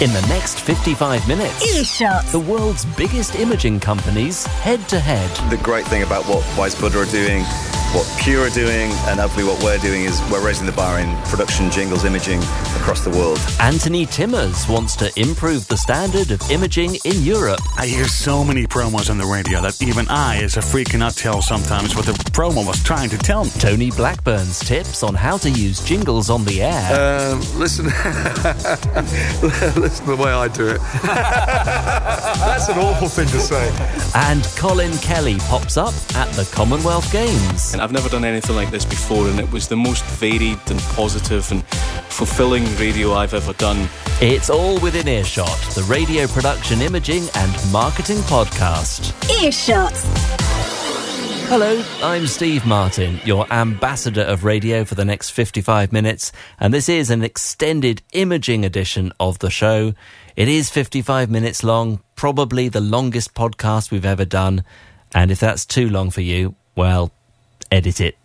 In the next 55 minutes, Earshot. the world's biggest imaging companies head to head. The great thing about what Wise Buddah are doing, what Pure are doing, and hopefully what we're doing is we're raising the bar in production, jingles, imaging across the world. Anthony Timmers wants to improve the standard of imaging in Europe. I hear so many promos on the radio that even I, as a freak, cannot tell sometimes what the promo was trying to tell me. Tony Blackburn's tips on how to use jingles on the air. Um, listen, listen the way I do it. That's an awful thing to say. and Colin Kelly pops up at the Commonwealth Games. And I've never done anything like this before, and it was the most varied and positive and fulfilling radio I've ever done. It's all within earshot, the radio production, imaging, and marketing podcast. Earshot. Hello, I'm Steve Martin, your ambassador of radio for the next 55 minutes, and this is an extended imaging edition of the show. It is 55 minutes long, probably the longest podcast we've ever done, and if that's too long for you, well, edit it.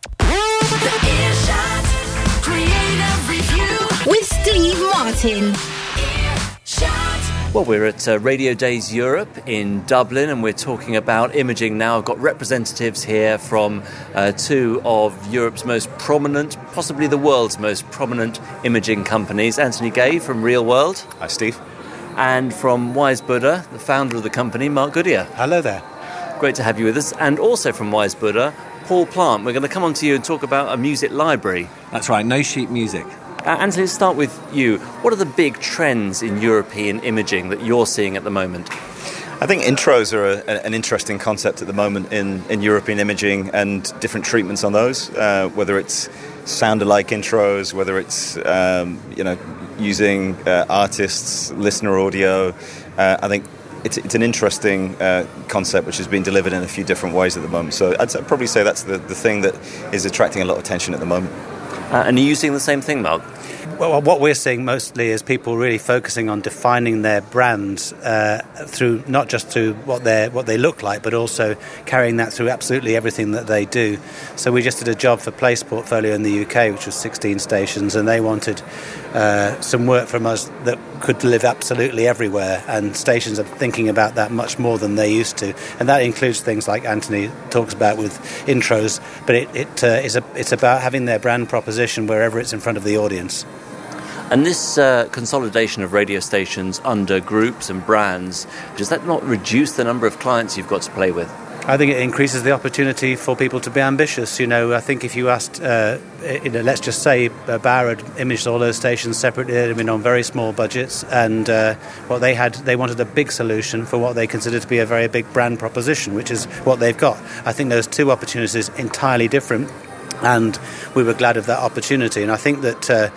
With Steve Martin. Well, we're at uh, Radio Days Europe in Dublin and we're talking about imaging now. I've got representatives here from uh, two of Europe's most prominent, possibly the world's most prominent imaging companies Anthony Gay from Reelworld Hi, Steve. and from Wise Buddah, the founder of the company, Mark Goodier. Hello there. Great to have you with us. And also from Wise Buddah, Paul Plant. We're going to come on to you and talk about a music library. That's right, no sheet music. Uh, Anthony, let's start with you. What are the big trends in European imaging that you're seeing at the moment? I think intros are a, an interesting concept at the moment in, in European imaging and different treatments on those, uh, whether it's sound-alike intros, whether it's um, you know using uh, artists, listener audio. Uh, I think it's, it's an interesting uh, concept which has been delivered in a few different ways at the moment. So I'd s- probably say that's the, the thing that is attracting a lot of attention at the moment. Uh, and are you seeing the same thing, Mark? Well, what we're seeing mostly is people really focusing on defining their brands uh, through not just through what they what they look like, but also carrying that through absolutely everything that they do. So we just did a job for Place Portfolio in the UK, which was 16 stations, and they wanted uh, some work from us that could live absolutely everywhere. And stations are thinking about that much more than they used to, and that includes things like Anthony talks about with intros. But it, it uh, is a, it's about having their brand proposition wherever it's in front of the audience. And this uh, consolidation of radio stations under groups and brands, does that not reduce the number of clients you've got to play with? I think it increases the opportunity for people to be ambitious. You know, I think if you asked, uh, you know, let's just say uh, Bauer had imaged all those stations separately, they'd been on very small budgets, and uh, what they had, they wanted a big solution for what they considered to be a very big brand proposition, which is what they've got. I think those two opportunities are entirely different, and we were glad of that opportunity. And I think that. Uh,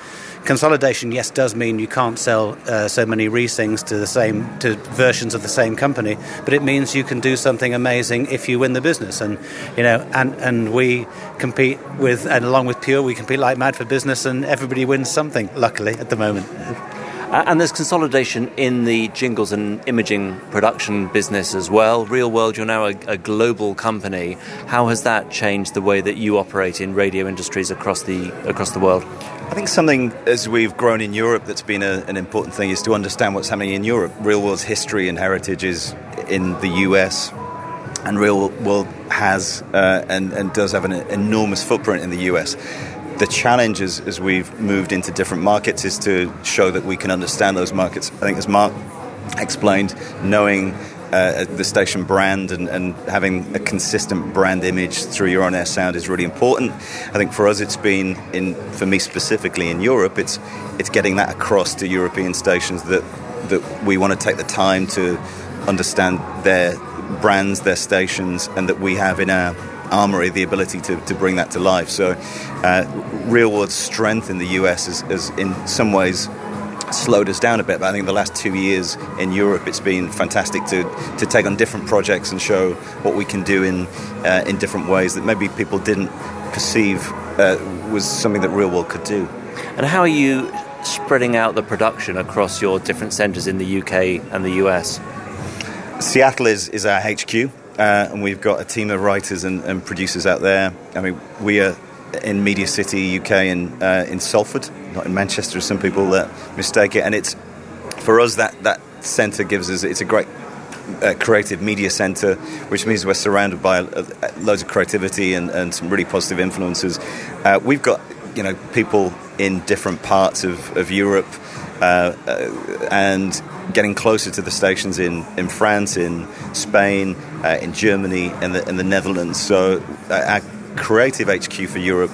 Consolidation, yes, does mean you can't sell uh, so many resings to the same to versions of the same company, but it means you can do something amazing if you win the business. And you know, and and we compete with, and along with Pure, we compete like mad for business, and everybody wins something. Luckily, at the moment. Uh, and there's consolidation in the jingles and imaging production business as well. Reelworld, you're now a, a global company. How has that changed the way that you operate in radio industries across the across the world? I think something as we've grown in Europe that's been a, an important thing is to understand what's happening in Europe. Reelworld's history and heritage is in the US, and Real World has uh, and, and does have an enormous footprint in the US. The challenge as we've moved into different markets is to show that we can understand those markets. I think, as Mark explained, knowing uh, the station brand and, and having a consistent brand image through your on-air sound is really important. I think for us, it's been in for me specifically in Europe. It's it's getting that across to European stations that that we want to take the time to understand their brands, their stations, and that we have in our armory the ability to, to bring that to life. So, uh, Reelworld's strength in the US is, is in some ways slowed us down a bit. But I think the last two years in Europe, it's been fantastic to, to take on different projects and show what we can do in uh, in different ways that maybe people didn't perceive uh, was something that Reelworld could do. And how are you spreading out the production across your different centres in the UK and the US? Seattle is, is our HQ, uh, and we've got a team of writers and, and, producers out there. I mean, we are in Media City, UK, and uh, in Salford, not in Manchester, as some people uh, mistake it. And it's for us, that, that centre gives us, it's a great uh, creative media centre, which means we're surrounded by uh, loads of creativity and, and some really positive influences. We've got you know people in different parts of, of Europe uh, uh, and getting closer to the stations in, in France, in Spain, uh, in Germany, and the, and the Netherlands. So our creative HQ for Europe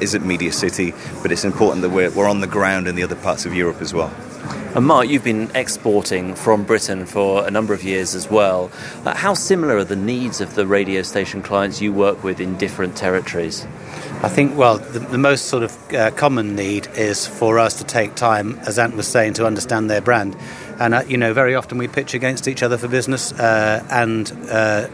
is at Media City, but it's important that we're, we're on the ground in the other parts of Europe as well. And Mark, you've been exporting from Britain for a number of years as well. Uh, how similar are the needs of the radio station clients you work with in different territories? I think, well, the, the most sort of uh, common need is for us to take time, as Ant was saying, to understand their brand. And, uh, you know, very often we pitch against each other for business, uh, and uh,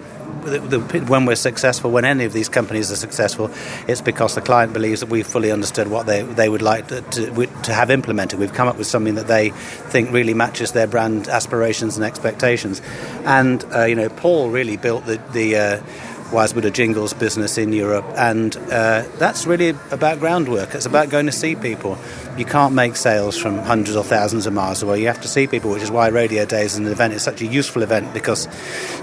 the, the, when we're successful, when any of these companies are successful, it's because the client believes that we've fully understood what they, they would like to, to, to have implemented. We've come up with something that they think really matches their brand aspirations and expectations. And, uh, you know, Paul really built the, the uh, Wise Buddah Jingles business in Europe, and uh, that's really about groundwork. It's about going to see people. You can't make sales from hundreds or thousands of miles away. You have to see people, which is why Radio Days is an event. It's such a useful event because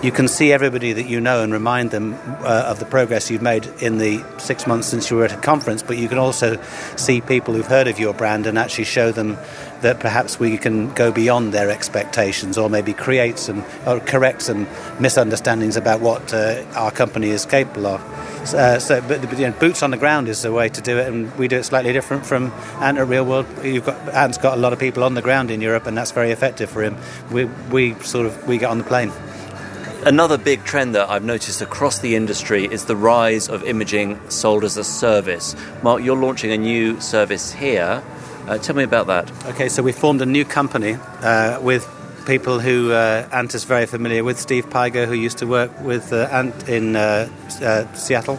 you can see everybody that you know and remind them uh, of the progress you've made in the six months since you were at a conference. But you can also see people who've heard of your brand and actually show them that perhaps we can go beyond their expectations or maybe create some or correct some misunderstandings about what uh, our company is capable of. Uh, so, but, you know, boots on the ground is the way to do it, and we do it slightly different from Ant at Reelworld. You've got Ant's got a lot of people on the ground in Europe, and that's very effective for him. We we sort of we get on the plane. Another big trend that I've noticed across the industry is the rise of imaging sold as a service. Mark, you're launching a new service here uh, tell me about that. Okay, so we formed a new company uh, with people who uh, Ant is very familiar with. Steve Pyger, who used to work with uh, Ant in uh, uh, Seattle,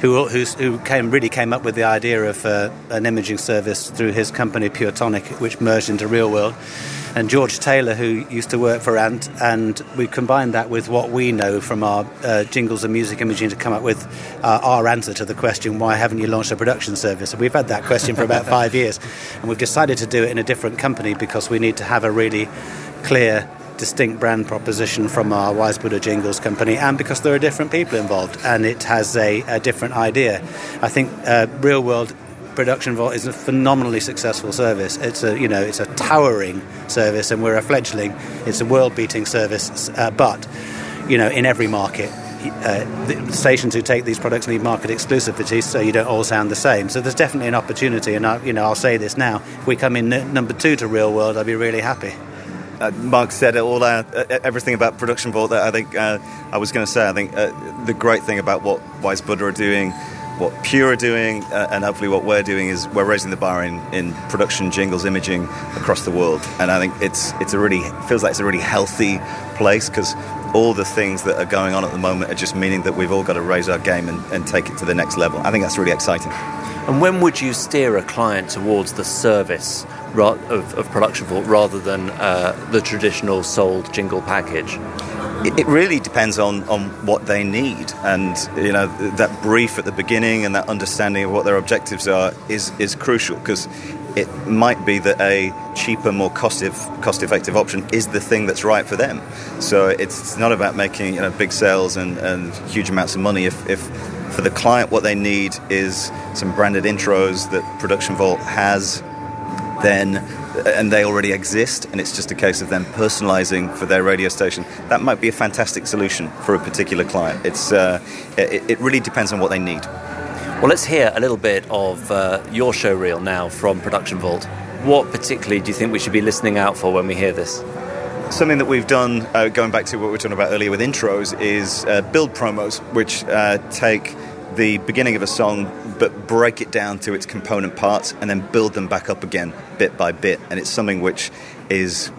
who, who came, really came up with the idea of an imaging service through his company Pure Tonic, which merged into Reelworld and George Taylor, who used to work for Ant, and we combined that with what we know from our uh, jingles and music imaging to come up with uh, our answer to the question, why haven't you launched a production service? And we've had that question for about five years, and we've decided to do it in a different company because we need to have a really clear distinct brand proposition from our Wise Buddah Jingles company, and because there are different people involved, and it has a, a different idea. I think uh, Reelworld Production Vault is a phenomenally successful service. It's a you know it's a towering service, and we're a fledgling. It's a world-beating service, uh, but you know in every market. Uh, the stations who take these products need market exclusivity, so you don't all sound the same. So there's definitely an opportunity, and I, you know I'll say this now: if we come in n- number two to Reelworld, I'd be really happy. Uh, Mark said all uh, everything about Production Vault that I think uh, I was going to say. I think uh, the great thing about what Wise Buddah are doing what Pure are doing, uh, and hopefully what we're doing is we're raising the bar in, in production, jingles, imaging across the world. And I think it's it's a really feels like it's a really healthy place because all the things that are going on at the moment are just meaning that we've all got to raise our game and, and take it to the next level. I think that's really exciting. And when would you steer a client towards the service of, of Production rather than uh, the traditional sold jingle package? It really depends on, on what they need, and you know that brief at the beginning and that understanding of what their objectives are is is crucial because it might be that a cheaper, more cost cost effective option is the thing that's right for them. So it's not about making you know big sales and, and huge amounts of money. If, if for the client what they need is some branded intros that Production Vault has, then and they already exist, and it's just a case of them personalizing for their radio station. That might be a fantastic solution for a particular client. It's uh, it, it, really depends on what they need. Well, let's hear a little bit of uh, your show reel now from Production Vault. What particularly do you think we should be listening out for when we hear this? Something that we've done, uh, going back to what we were talking about earlier with intros, is uh, build promos, which uh, take the beginning of a song but break it down to its component parts and then build them back up again bit by bit. And it's something which is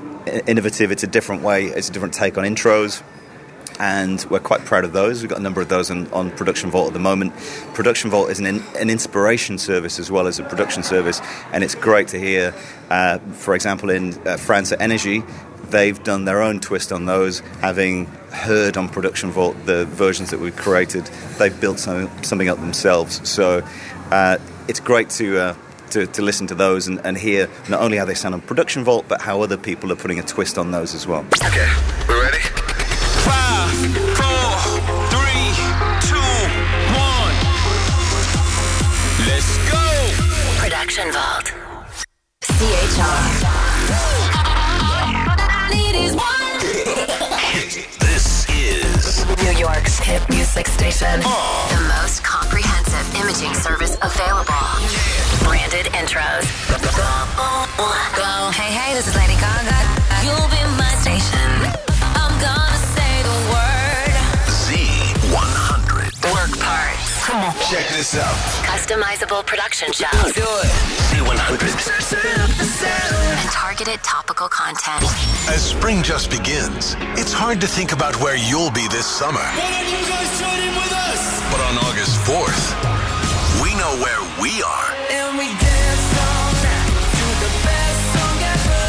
innovative. It's a different way. It's a different take on intros. And we're quite proud of those. We've got a number of those on, on Production Vault at the moment. Production Vault is an, an inspiration service as well as a production service, and it's great to hear, uh, for example, in uh, France at Energy, they've done their own twist on those, having heard on Production Vault the versions that we've created. They've built some, something up themselves. So uh, it's great to uh, to, to listen to those and, and hear not only how they sound on Production Vault, but how other people are putting a twist on those as well. Okay, we ready? Five, four, three, two, one. Let's go. Production Vault. CHR. This is New York's hit music station. Oh. The most comprehensive imaging service available. Branded intros. Go. Hey, hey, this is Lady Gaga. You'll be my station. Parts. Come on. Check this out. Customizable production shots. Do it. Z100. And targeted topical content. As spring just begins, it's hard to think about where you'll be this summer. Why don't you guys join in with us? But on August 4th, we know where we are. And we dance all night to the best song ever.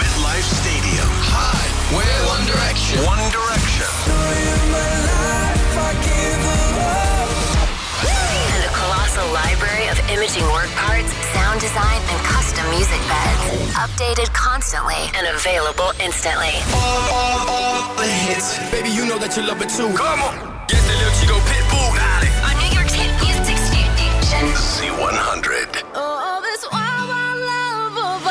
MetLife Stadium. Hi, we're One Direction. One Direction. Imaging work parts, sound design, and custom music beds. Updated constantly and available instantly. All, all, all the hits. Baby, you know that you love it too. Come on. Get the little Chico Pitbull. Got it. On New York's hit music station. Z100. Oh, this wild, wild love of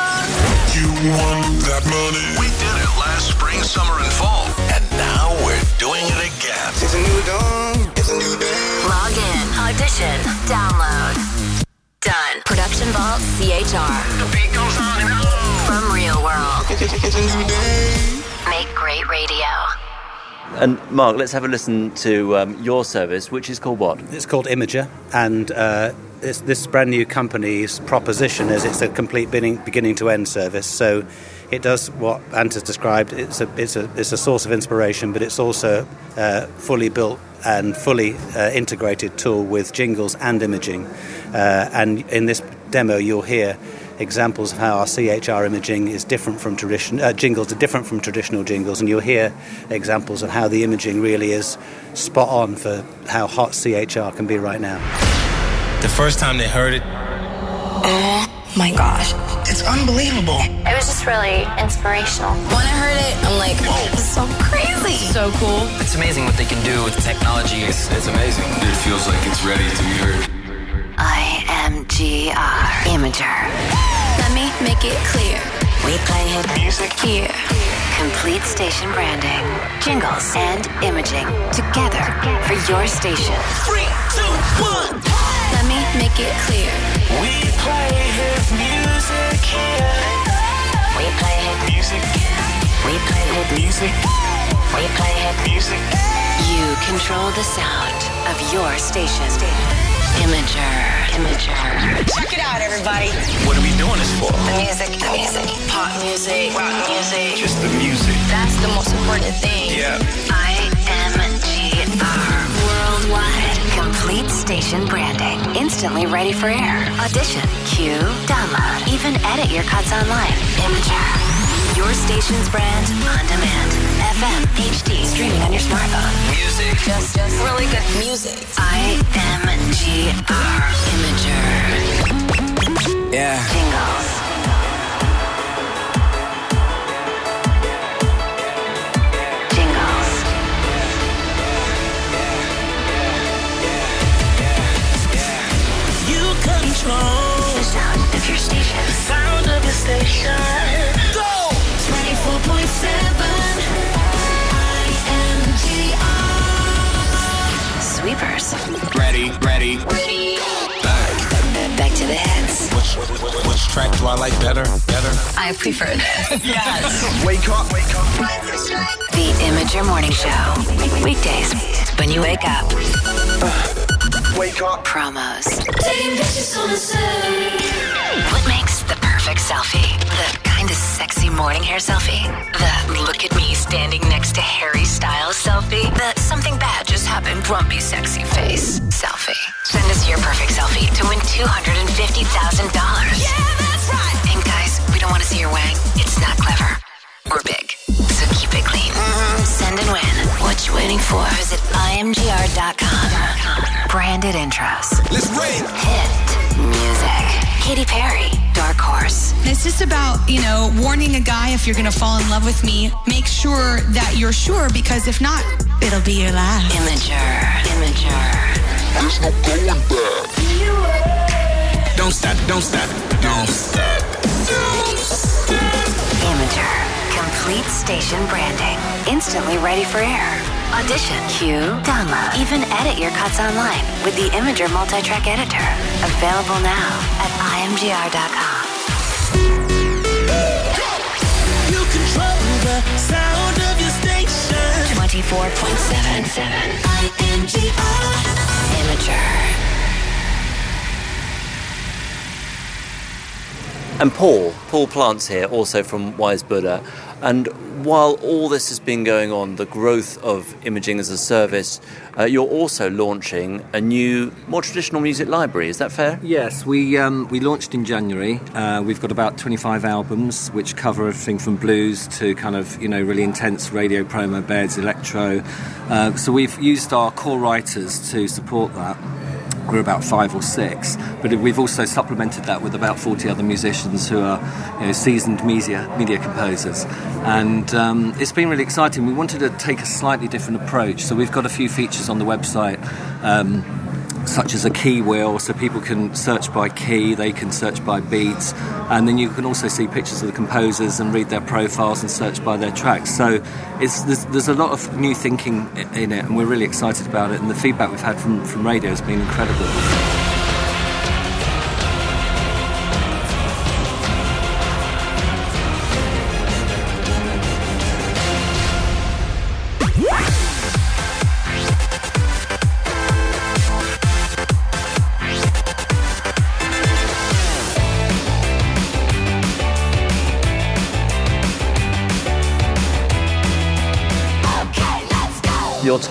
You want that money? We did it last spring, summer, and fall. And now we're doing it again. It's a new dawn. It's a new day. Log in, audition, download. Done. Vault CHR. The beat goes on and on. From Reelworld. It's a new day. Make great radio. And Mark, let's have a listen to um, your service, which is called what? It's called Imager, and uh, it's, this brand new company's proposition is it's a complete beginning, beginning to end service. So it does what Ant has described. It's a, it's a, it's a source of inspiration, but it's also uh, fully built and fully uh, integrated tool with jingles and imaging. Uh, and in this demo, you'll hear examples of how our CHR imaging is different from tradition uh, jingles are different from traditional jingles, and you'll hear examples of how the imaging really is spot on for how hot CHR can be right now. The first time they heard it, Oh my gosh. it's unbelievable. It was just really inspirational. When I heard it, I'm like, this so crazy. So cool. It's amazing what they can do with technology. It's, it's amazing. It feels like it's ready to be heard. IMGR. Imager. Let me make it clear. We play hit Music. Here. complete station branding, jingles, and imaging together for your station. Three, two, one. Let me make it clear. We play his music here. We play hit Music. We play hit Music. We play hit Music. You control the sound of your station. Imager. Imager. Check it out, everybody. What are we doing this for? The music, the music, pop music, rock music. Just the music. That's the most important thing. Yeah. IMGR. Worldwide. Complete station branding. Instantly ready for air. Audition. Cue. Download. Even edit your cuts online. Imager. Your station's brand on demand. FM, HD, streaming on your smartphone. Music. Just, just really good music. IMGR. Imager. Yeah. Jingles. Jingles. You control The sound of your station. sound of your station. Sweepers. Ready, ready. Back to the hits. Which, which track do I like better? Better? I prefer this. Yes. Wake up. Wake up. The Imager Morning Show. Weekdays when you wake up. Wake up. Promos. What makes the perfect selfie? The kind of sexy morning hair selfie? The look at me standing next to Harry Styles selfie? The something bad just happened grumpy sexy face selfie? Send us your perfect selfie to win $250,000. Yeah, that's right. And guys, we don't want to see your wang. It's not clever or big. So keep it clean. Mm-hmm. Send and win. What you waiting for? Visit imgr.com. Branded intros. Let's rate. Hit music. Katy Perry, Dark Horse. It's just about, you know, warning a guy if you're going to fall in love with me, make sure that you're sure because if not, it'll be your last. Imager, Imager. There's no going back. Don't stop, don't stop, don't stop. Imager. Complete station branding. Instantly ready for air. Audition, cue, download, even edit your cuts online with the Imager multi-track editor. Available now at imgr.com. You control the sound of your station. 24.77 IMGR. Imager. And Paul, Paul Plant's here, also from Wise Buddah. And while all this has been going on, the growth of imaging as a service, uh, you're also launching a new, more traditional music library. Is that fair? Yes, we um, we launched in January. Uh, we've got about 25 albums which cover everything from blues to kind of you know really intense radio promo beds, electro. Uh, so we've used our core writers to support that. We're about five or six, but we've also supplemented that with about 40 other musicians who are you know, seasoned media, media composers. And um, it's been really exciting. We wanted to take a slightly different approach, so we've got a few features on the website. Um, such as a key wheel, so people can search by key, they can search by beats, and then you can also see pictures of the composers and read their profiles and search by their tracks. So it's, there's, there's a lot of new thinking in it, and we're really excited about it. And the feedback we've had from, from radio has been incredible.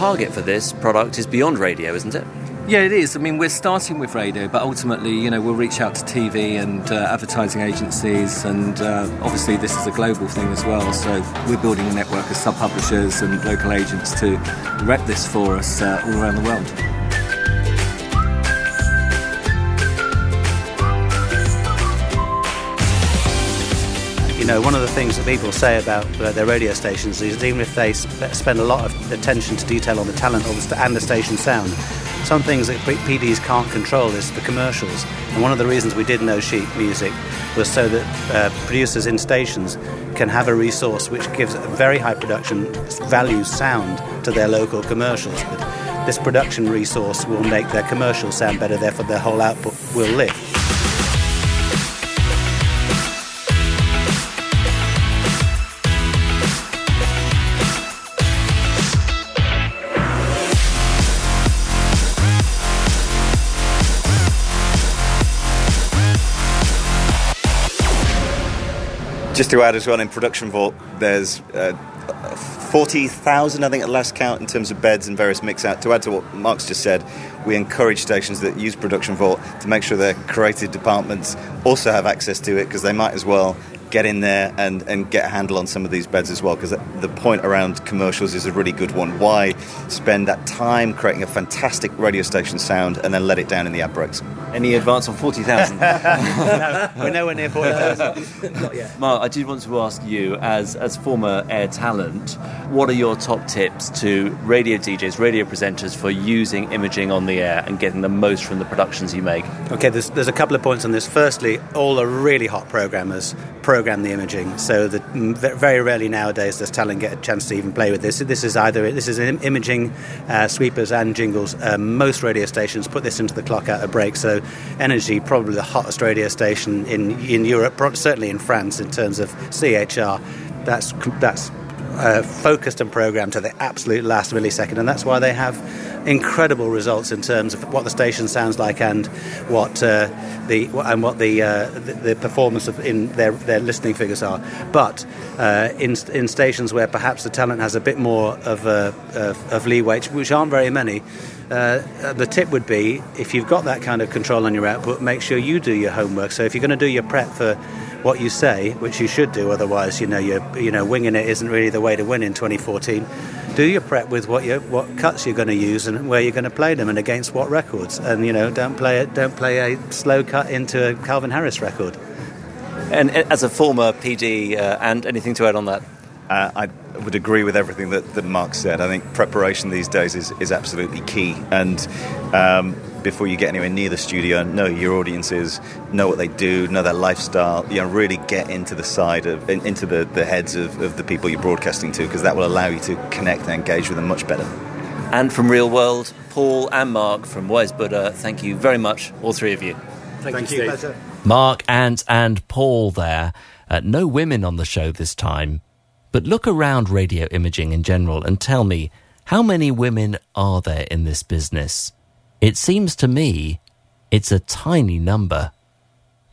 Target for this product is beyond radio, isn't it? Yeah, it is. I mean, we're starting with radio, but ultimately, you know, we'll reach out to TV and uh, advertising agencies, and uh, obviously, this is a global thing as well. So we're building a network of sub publishers and local agents to rep this for us uh, all around the world. You know, one of the things that people say about uh, their radio stations is even if they sp- spend a lot of attention to detail on the talent the st- and the station sound, some things that P- PDs can't control is the commercials. And one of the reasons we did no sheet music was so that uh, producers in stations can have a resource which gives a very high production value sound to their local commercials. But this production resource will make their commercials sound better, therefore their whole output will live. Just to add as well, in Production Vault, there's uh, 40,000, I think, at last count in terms of beds and various mix out. To add to what Mark's just said, we encourage stations that use Production Vault to make sure their creative departments also have access to it because they might as well get in there and, and get a handle on some of these beds as well because the point around commercials is a really good one. Why spend that time creating a fantastic radio station sound and then let it down in the ad breaks? Any advance on 40,000? no, we're nowhere near 40,000. Not yet. Mark, I did want to ask you, as as former air talent, what are your top tips to radio DJs, radio presenters for using imaging on the air and getting the most from the productions you make? Okay, there's, there's a couple of points on this. Firstly, all the really hot programmers program the imaging, so mm, very rarely nowadays does talent get a chance to even play with this. This is either this is im- imaging uh, sweepers and jingles. Uh, most radio stations put this into the clock at a break. So, Energy probably the hottest radio station in in Europe, certainly in France in terms of CHR. That's that's focused and programmed to the absolute last millisecond, and that's why they have incredible results in terms of what the station sounds like and what uh, the and what the, uh, the the performance of in their their listening figures are. But uh, in in stations where perhaps the talent has a bit more of uh, of, of leeway, which aren't very many. Uh, the tip would be if you've got that kind of control on your output, make sure you do your homework. So if you're going to do your prep for what you say, which you should do, otherwise, you know, you're, you know, winging it isn't really the way to win in 2014. do your prep with what you what cuts you're going to use and where you're going to play them and against what records. And you know, don't play it. Don't play a slow cut into a Calvin Harris record. And uh, as a former PD, uh, and anything to add on that? Uh, I would agree with everything that, that Mark said. I think preparation these days is, is absolutely key. And um, before you get anywhere near the studio, know your audiences, know what they do, know their lifestyle. You know, really get into the side of into the, the heads of, of the people you're broadcasting to, because that will allow you to connect and engage with them much better. And from Reelworld, Paul and Mark from Wise Buddah, thank you very much, all three of you. Thank, thank you, Steve. Mark, Ant, and Paul there. Uh, no women on the show this time. But look around radio imaging in general and tell me how many women are there in this business? It seems to me it's a tiny number.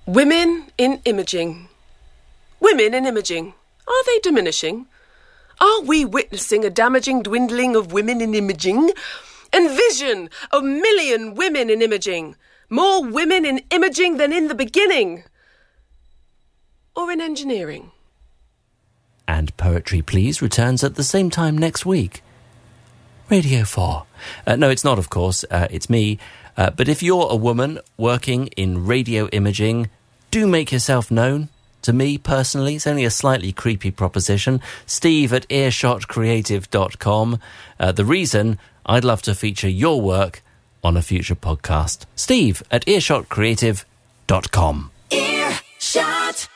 Women in imaging. Women in imaging. Are they diminishing? Are we witnessing a damaging dwindling of women in imaging? Envision a million women in imaging. More women in imaging than in the beginning. Or in engineering. And Poetry Please returns at the same time next week. Radio 4. Uh, no, it's not, of course. Uh, it's me. Uh, but if you're a woman working in radio imaging, do make yourself known. To me personally, it's only a slightly creepy proposition. Steve at earshotcreative.com. Uh, the reason I'd love to feature your work on a future podcast. Steve at earshotcreative.com. Earshot.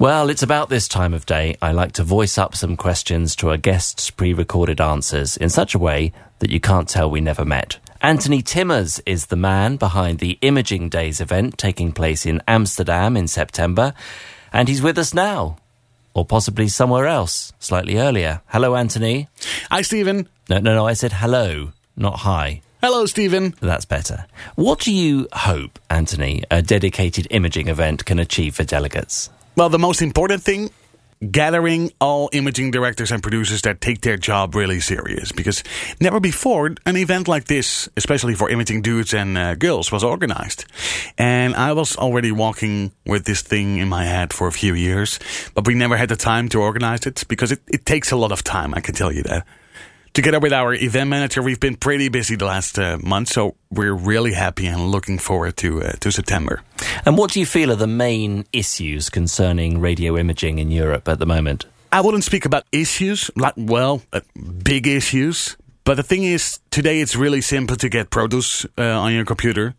Well, it's about this time of day I like to voice up some questions to a guest's pre recorded answers in such a way that you can't tell we never met. Anthony Timmers is the man behind the Imaging Days event taking place in Amsterdam in September, and he's with us now. Or possibly somewhere else, slightly earlier. Hello, Anthony. Hi, Stephen. No, no, no, I said hello, not hi. Hello, Stephen. That's better. What do you hope, Anthony, a dedicated imaging event can achieve for delegates? Well, the most important thing gathering all imaging directors and producers that take their job really serious. Because never before an event like this especially for imaging dudes and uh, girls was organized. And i was already walking with this thing in my head for a few years but we never had the time to organize it because it, it takes a lot of time i can tell you that Together with our event manager, we've been pretty busy the last uh, month, so we're really happy and looking forward to uh, to September. And what do you feel are the main issues concerning radio imaging in Europe at the moment? I wouldn't speak about issues, like well, uh, big issues, but the thing is, today it's really simple to get produce uh, on your computer.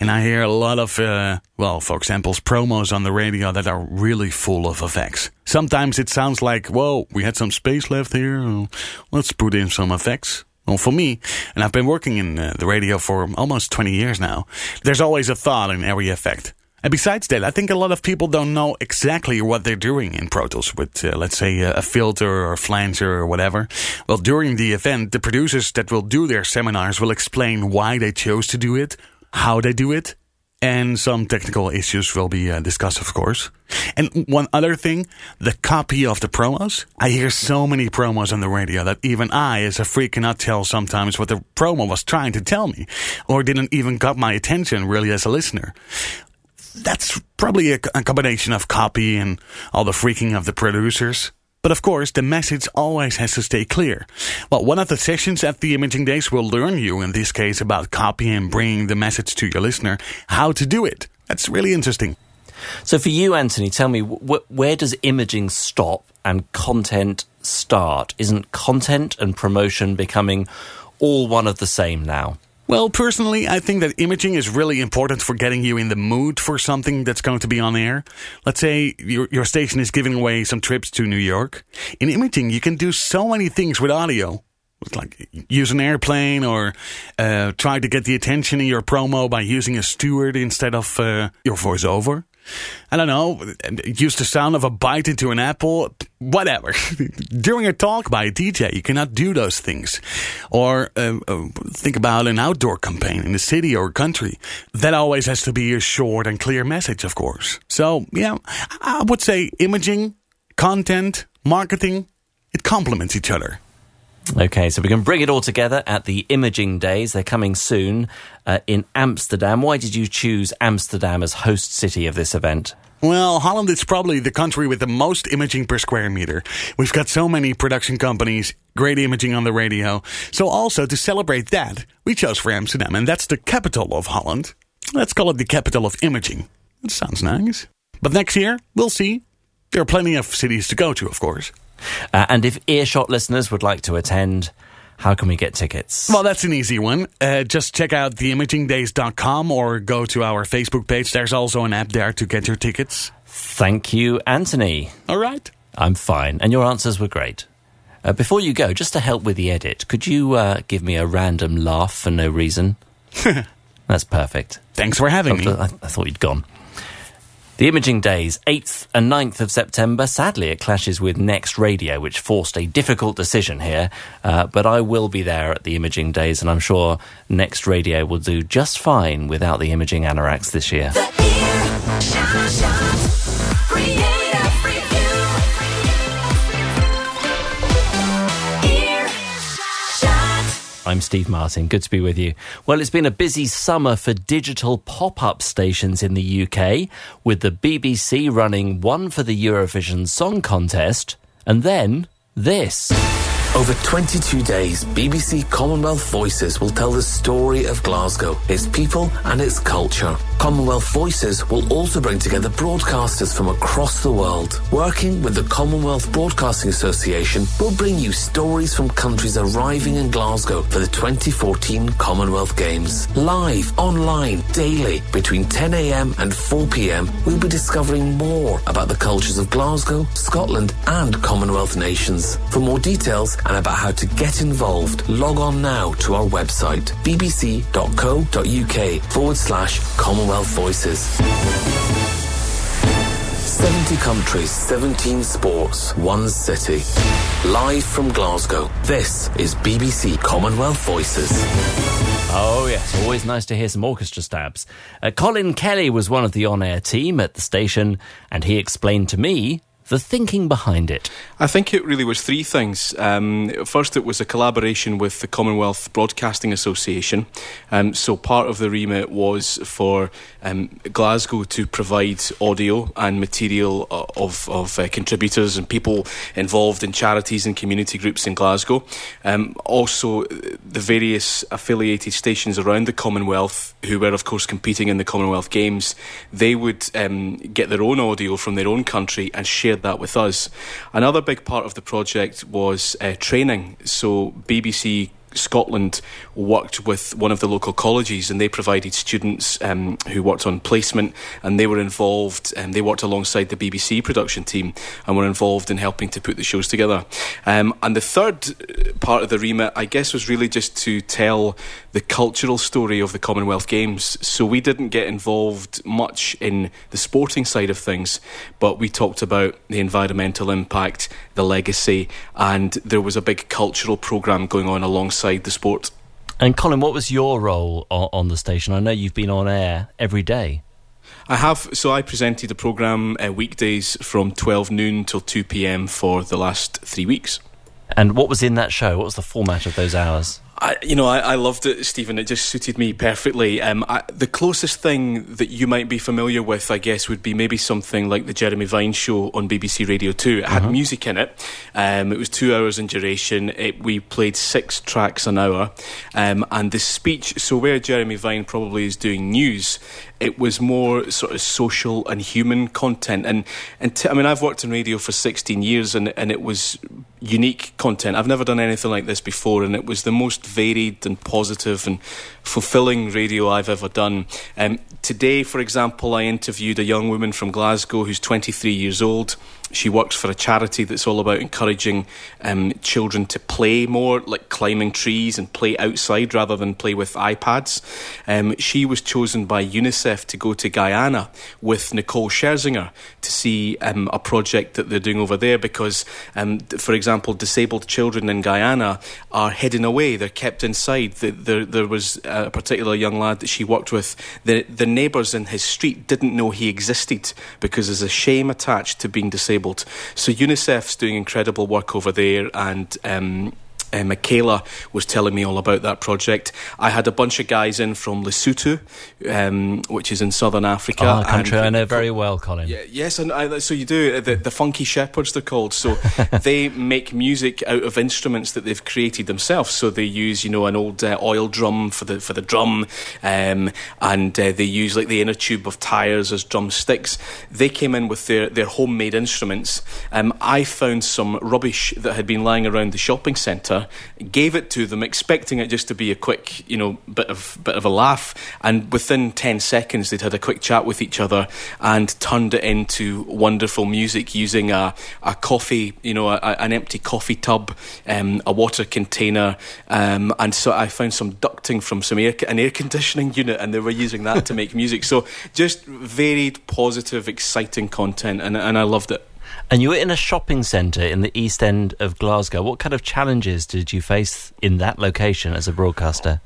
And I hear a lot of, uh, well, for example, promos on the radio that are really full of effects. Sometimes it sounds like, well, we had some space left here. Let's put in some effects. Well, for me, and I've been working in uh, the radio for almost 20 years now, there's always a thought in every effect. And besides that, I think a lot of people don't know exactly what they're doing in Pro Tools with, uh, let's say, a filter or a flanger or whatever. Well, during the event, the producers that will do their seminars will explain why they chose to do it, how they do it, and some technical issues will be uh, discussed, of course. And one other thing, the copy of the promos. I hear so many promos on the radio that even I, as a freak, cannot tell sometimes what the promo was trying to tell me, or didn't even got my attention really as a listener that's probably a, a, combination of copy and all the freaking of the producers. But of course, the message always has to stay clear. Well, one of the sessions at the Imaging Days will learn you, in this case, about copy and bringing the message to your listener, how to do it. That's really interesting. So, for you, Anthony, tell me wh- where does imaging stop and content start? Isn't content and promotion becoming all one of the same now? Well, personally, I think that imaging is really important for getting you in the mood for something that's going to be on air. Let's say your, your station is giving away some trips to New York. In imaging, you can do so many things with audio. Like use an airplane or uh, try to get the attention in your promo by using a steward instead of uh, your voiceover. I don't know, use the sound of a bite into an apple, whatever. During a talk by a DJ, you cannot do those things. Or uh, uh, think about an outdoor campaign in the city or a country. That always has to be a short and clear message, of course. So, yeah, I would say imaging, content, marketing, it complements each other. Okay, so we can bring it all together at the Imaging Days. They're coming soon uh, in Amsterdam. Why did you choose Amsterdam as host city of this event? Well, Holland is probably the country with the most imaging per square meter. We've got so many production companies, great imaging on the radio. So, also to celebrate that, we chose for Amsterdam, and that's the capital of Holland. Let's call it the capital of imaging. That sounds nice. But next year, we'll see. There are plenty of cities to go to, of course. Uh, and if earshot listeners would like to attend, how can we get tickets? Well, that's an easy one. Uh, just check out theimagingdays.com or go to our Facebook page. There's also an app there to get your tickets. Thank you, Anthony. All right. I'm fine, and your answers were great. Uh, before you go, just to help with the edit, could you uh, give me a random laugh for no reason? That's perfect. Thanks for having me. I, I thought you'd gone. The Imaging Days, 8th and 9th of September. Sadly, it clashes with Next Radio, which forced a difficult decision here. Uh, but I will be there at the Imaging Days, and I'm sure Next Radio will do just fine without the Imaging Anoraks this year. I'm Steve Martin. Good to be with you. Well, it's been a busy summer for digital pop up stations in the UK, with the BBC running one for the Eurovision Song Contest, and then this. Over 22 days, BBC Commonwealth Voices will tell the story of Glasgow, its people, and its culture. Commonwealth Voices will also bring together broadcasters from across the world. Working with the Commonwealth Broadcasting Association, we'll bring you stories from countries arriving in Glasgow for the 2014 Commonwealth Games. Live, online, daily, between 10am and 4pm, we'll be discovering more about the cultures of Glasgow, Scotland, and Commonwealth nations. For more details, and about how to get involved, log on now to our website, bbc.co.uk forward slash Commonwealth Voices. 70 countries, 17 sports, one city. Live from Glasgow, this is BBC Commonwealth Voices. Oh, yes, always nice to hear some orchestra stabs. Uh, Colin Kelly was one of the on air team at the station, and he explained to me the thinking behind it? I think it really was three things. Um, first, it was a collaboration with the Commonwealth Broadcasting Association. Um, so, part of the remit was for um, Glasgow to provide audio and material uh, of, of uh, contributors and people involved in charities and community groups in Glasgow. Um, also, the various affiliated stations around the Commonwealth, who were, of course, competing in the Commonwealth Games, they would um, get their own audio from their own country and share shared that with us. Another big part of the project was uh, training. So BBC Scotland worked with one of the local colleges and they provided students um, who worked on placement and they were involved and um, they worked alongside the BBC production team and were involved in helping to put the shows together. Um, and the third uh, part of the remit, I guess, was really just to tell the cultural story of the Commonwealth Games. So we didn't get involved much in the sporting side of things, but we talked about the environmental impact, the legacy, and there was a big cultural programme going on alongside the sport. And Colin, what was your role on the station? I know you've been on air every day. I have. So I presented a programme uh, weekdays from 12 noon till 2 pm for the last three weeks. And what was in that show? What was the format of those hours? I, you know, I, I, loved it, Stephen. It just suited me perfectly. Um, I, the closest thing that you might be familiar with, I guess, would be maybe something like the Jeremy Vine show on BBC Radio 2. It had uh-huh. music in it. Um, it was two hours in duration. It, we played six tracks an hour. Um, and the speech, so where Jeremy Vine probably is doing news, it was more sort of social and human content. And, and t- I mean, I've worked in radio for 16 years and, and it was unique content. I've never done anything like this before, and it was the most varied and positive and fulfilling radio I've ever done. Um, today, for example, I interviewed a young woman from Glasgow who's 23 years old. She works for a charity that's all about encouraging um, children to play more, like climbing trees and play outside rather than play with iPads. Um, she was chosen by UNICEF to go to Guyana with Nicole Scherzinger to see um, a project that they're doing over there because, um, for example, disabled children in Guyana are hidden away, they're kept inside. The, the, there was a particular young lad that she worked with, the, the neighbours in his street didn't know he existed because there's a shame attached to being disabled disabled. So UNICEF's doing incredible work over there, and um, uh, Michaela was telling me all about that project. I had a bunch of guys in from Lesotho, um, which is in southern Africa. Oh, country I know very well, Colin. Yeah, yes, and I, so you do. The, the Funky Shepherds, they're called. So they make music out of instruments that they've created themselves. So they use, you know, an old uh, oil drum for the for the drum, um, and uh, they use like the inner tube of tires as drumsticks. They came in with their their homemade instruments. Um, I found some rubbish that had been lying around the shopping centre, gave it to them, expecting it just to be a quick, you know, bit of bit of a laugh, and within ten seconds they'd had a quick chat with each other and turned it into wonderful music using a a coffee, you know, a, an empty coffee tub, um, a water container, um, and so I found some ducting from some air an air conditioning unit, and they were using that to make music. So just varied, positive, exciting content, and and I loved it. And you were in a shopping centre in the east end of Glasgow. What kind of challenges did you face in that location as a broadcaster?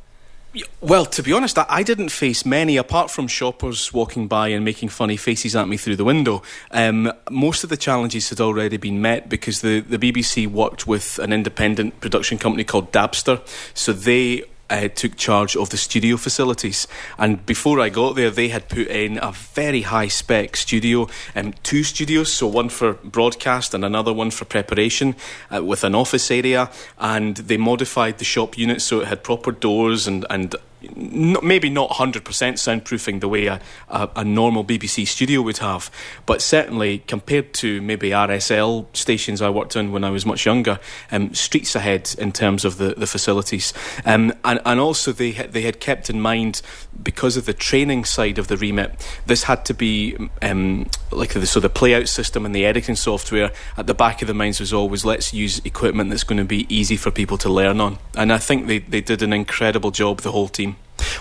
Well, to be honest, I didn't face many apart from shoppers walking by and making funny faces at me through the window. Um, most of the challenges had already been met because the, the BBC worked with an independent production company called Dabster. So they uh, took charge of the studio facilities. And before I got there, they had put in a very high spec studio, um, two studios, so one for broadcast and another one for preparation, uh, with an office area. And they modified the shop unit so it had proper doors and, and maybe not 100% soundproofing the way a, a, a, normal BBC studio would have, but certainly compared to maybe RSL stations I worked on when I was much younger, um, streets ahead in terms of the, the facilities. Um, and, and also, they, they had kept in mind, because of the training side of the remit, this had to be um, like the, so the playout system and the editing software at the back of the minds was always let's use equipment that's going to be easy for people to learn on. And I think they, they did an incredible job, the whole team.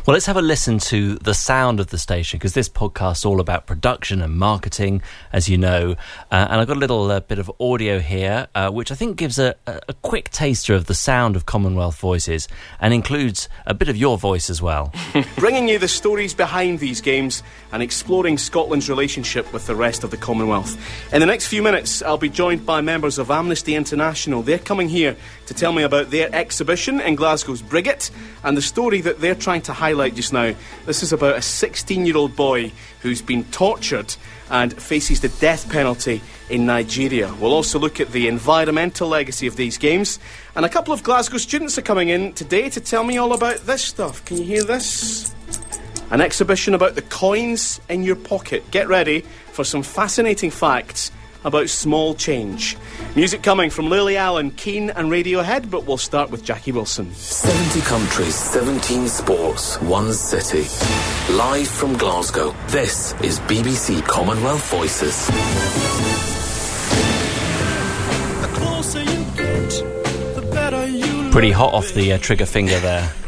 Well, let's have a listen to the sound of the station because this podcast is all about production and marketing, as you know. Uh, and I've got a little uh, bit of audio here, uh, which I think gives a, a, quick taster of the sound of Commonwealth Voices and includes a bit of your voice as well. Bringing you the stories behind these games and exploring Scotland's relationship with the rest of the Commonwealth. In the next few minutes, I'll be joined by members of Amnesty International. They're coming here to tell me about their exhibition in Glasgow's Briggait and the story that they're trying to highlight just now. This is about a 16 year old boy who's been tortured and faces the death penalty in Nigeria. We'll also look at the environmental legacy of these games. And a couple of Glasgow students are coming in today to tell me all about this stuff. Can you hear this? An exhibition about the coins in your pocket. Get ready for some fascinating facts about small change. Music coming from Lily Allen, Keane, and Radiohead, but we'll start with Jackie Wilson. 70 countries, 17 sports, one city. Live from Glasgow, this is BBC Commonwealth Voices. Pretty hot off the uh, trigger finger there.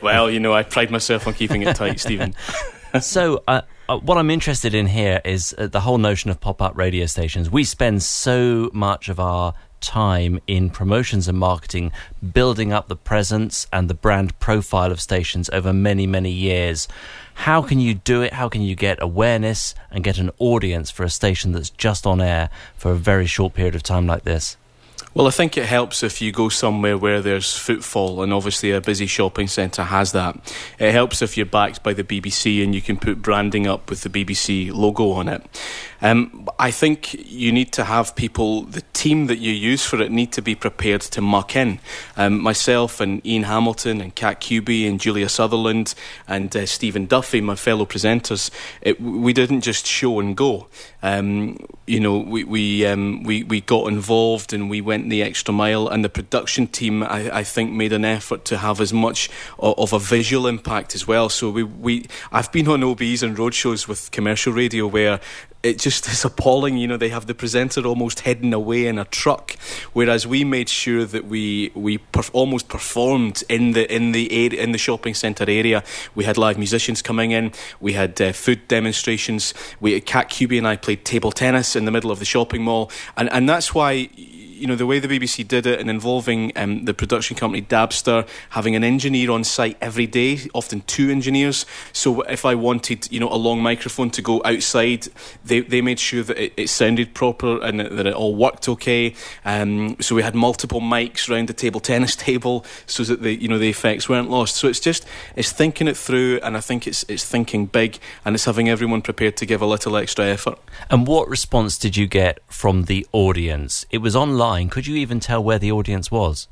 Well, you know, I pride myself on keeping it tight, Stephen. so, uh, uh, what I'm interested in here is uh, the whole notion of pop up radio stations. We spend so much of our time in promotions and marketing, building up the presence and the brand profile of stations over many, many years. How can you do it? How can you get awareness and get an audience for a station that's just on air for a very short period of time like this? Well, I think it helps if you go somewhere where there's footfall, and obviously a busy shopping centre has that. It helps if you're backed by the BBC and you can put branding up with the BBC logo on it. Um, I think you need to have people, the team that you use for it, need to be prepared to muck in. Um, myself and Ian Hamilton and Kat Cubey and Julia Sutherland and uh, Stephen Duffy, my fellow presenters, it, we didn't just show and go. Um, you know, we we, um, we we got involved and we went the extra mile. And the production team, I, I think, made an effort to have as much of, of, a visual impact as well. So we we I've been on OBs and roadshows with commercial radio where it just is appalling. You know, they have the presenter almost hidden away in a truck, whereas we made sure that we we perf- almost performed in the in the area, in the shopping centre area. We had live musicians coming in. We had uh, food demonstrations. We Kat Cubey and I played table tennis in the middle of the shopping mall, and and that's why you know, the way the BBC did it and involving um, the production company Dabster, having an engineer on site every day, often two engineers. So if I wanted, you know, a long microphone to go outside, they, they made sure that it, it sounded proper and that it all worked okay. Um, so we had multiple mics around the table tennis table so that the, you know, the effects weren't lost. So it's just, it's thinking it through and I think it's, it's thinking big and it's having everyone prepared to give a little extra effort. And what response did you get from the audience? It was online. Could you even tell where the audience was?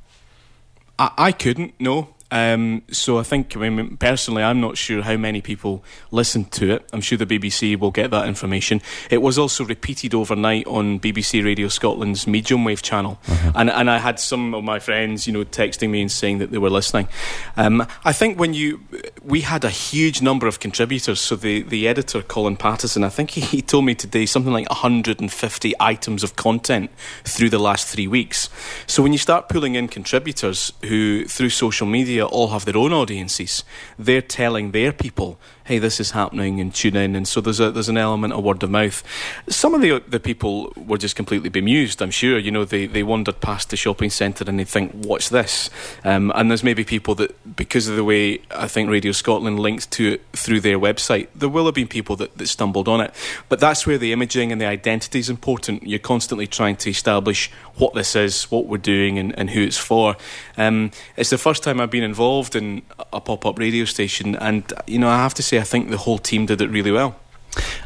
I, I couldn't, no. Um, so I think, I mean, personally, I'm not sure how many people listened to it. I'm sure the BBC will get that information. It was also repeated overnight on BBC Radio Scotland's medium wave channel, uh-huh. and and I had some of my friends, you know, texting me and saying that they were listening. Um, I think when you, we had a huge number of contributors. So the the editor Colin Patterson, I think he, he told me today something like 150 items of content through the last three weeks. So when you start pulling in contributors who through social media media all have their own audiences. They're telling their people hey, this is happening and tune in. And so there's a there's an element of word of mouth. Some of the the people were just completely bemused. I'm sure. You know, they they wandered past the shopping centre and they think, what's this? Um, and there's maybe people that because of the way I think Radio Scotland linked to it through their website, there will have been people that, that stumbled on it. But that's where the imaging and the identity is important. You're constantly trying to establish what this is, what we're doing, and, and who it's for. Um, it's the first time I've been involved in a pop up radio station, and you know, I have to say I think the whole team did it really well.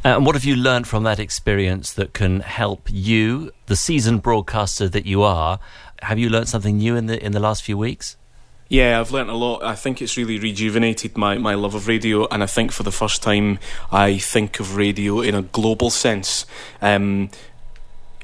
Uh, and what have you learned from that experience that can help you, the seasoned broadcaster that you are? Have you learned something new in the in the last few weeks? Yeah, I've learnt a lot. I think it's really rejuvenated my, my love of radio, and I think for the first time I think of radio in a global sense. Um,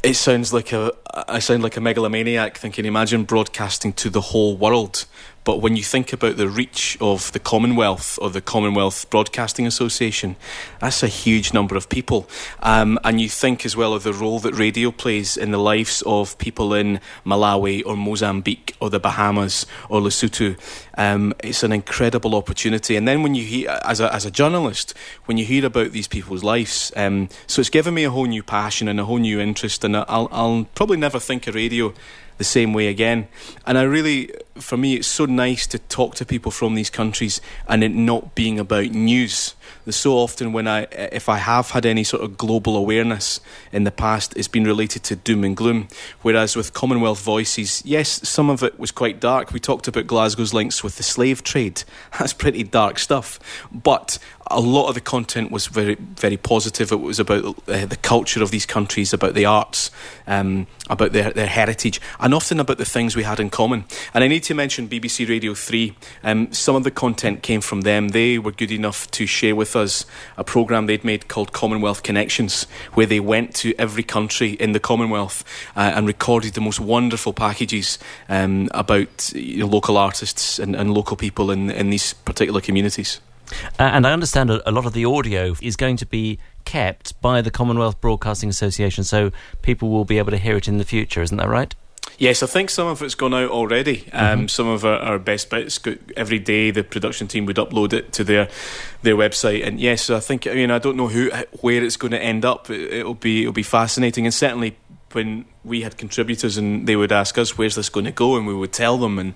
it sounds like a I sound like a megalomaniac thinking imagine broadcasting to the whole world but when you think about the reach of the Commonwealth or the Commonwealth Broadcasting Association, that's a huge number of people. Um, and you think as well of the role that radio plays in the lives of people in Malawi or Mozambique or the Bahamas or Lesotho. Um, it's an incredible opportunity. And then when you hear, as a, as a journalist, when you hear about these people's lives, um, so it's given me a whole new passion and a whole new interest. And I'll, I'll probably never think of radio the same way again. And I really, for me, it's so nice to talk to people from these countries and it not being about news. So often when I, if I have had any sort of global awareness in the past, it's been related to doom and gloom. Whereas with Commonwealth Voices, yes, some of it was quite dark. We talked about Glasgow's links with the slave trade. That's pretty dark stuff. But a lot of the content was very, very positive. It was about uh, the culture of these countries, about the arts, um, about their, their heritage, and often about the things we had in common. And I need to mention BBC Radio 3. Um, some of the content came from them. They were good enough to share with us a programme they'd made called Commonwealth Connections, where they went to every country in the Commonwealth uh, and recorded the most wonderful packages um, about you know, local artists and, and local people in, in these particular communities. Uh, and I understand a, a lot of the audio is going to be kept by the Commonwealth Broadcasting Association, so people will be able to hear it in the future. Isn't that right? Yes, I think some of it's gone out already. Um, mm-hmm. Some of our, our, best bits every day. The production team would upload it to their their website, and yes, I think I mean I don't know who where it's going to end up. It, will be it'll be fascinating, and certainly when we had contributors and they would ask us, where's this going to go? And we would tell them. And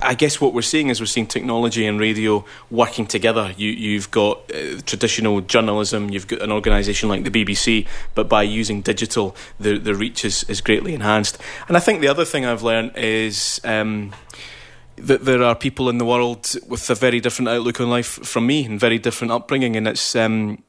I guess what we're seeing is we're seeing technology and radio working together. You, you've got uh, traditional journalism, you've got an organisation like the BBC, but by using digital, the, the reach is, is greatly enhanced. And I think the other thing I've learned is. Um, that there are people in the world with a very different outlook on life from me and very different upbringing, and it's um,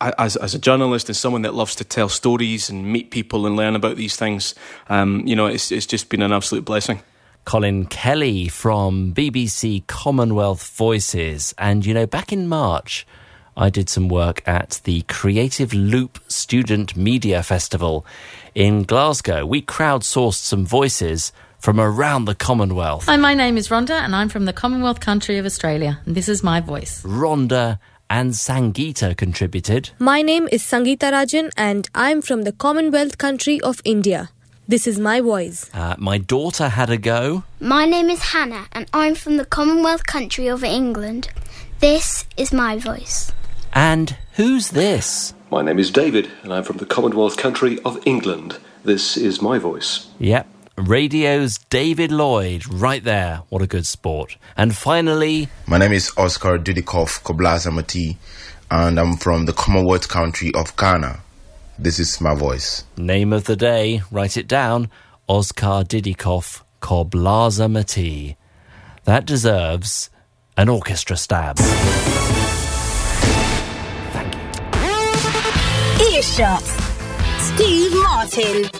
as as a journalist and someone that loves to tell stories and meet people and learn about these things, um, you know, it's it's just been an absolute blessing. Colin Kelly from BBC Commonwealth Voices, and you know, back in March. I did some work at the Creative Loop Student Media Festival in Glasgow. We crowdsourced some voices from around the Commonwealth. Hi, my name is Rhonda, and I'm from the Commonwealth country of Australia, and this is my voice. Rhonda and Sangeeta contributed. My name is Sangeeta Rajan and I'm from the Commonwealth country of India. This is my voice. Uh, my daughter had a go. My name is Hannah and I'm from the Commonwealth country of England. This is my voice. And who's this? My name is David and I'm from the Commonwealth country of England. this is my voice. Yep. Radio's David Lloyd, right there. What a good sport. And finally, My name is Oscar Dudikoff Koblaza Mati, and I'm from the Commonwealth country of Ghana. This is my voice. name of the day, write it down Oscar Didikov Koblaza Mati. That deserves an orchestra stab. Thank you. Earshot. Steve Martin.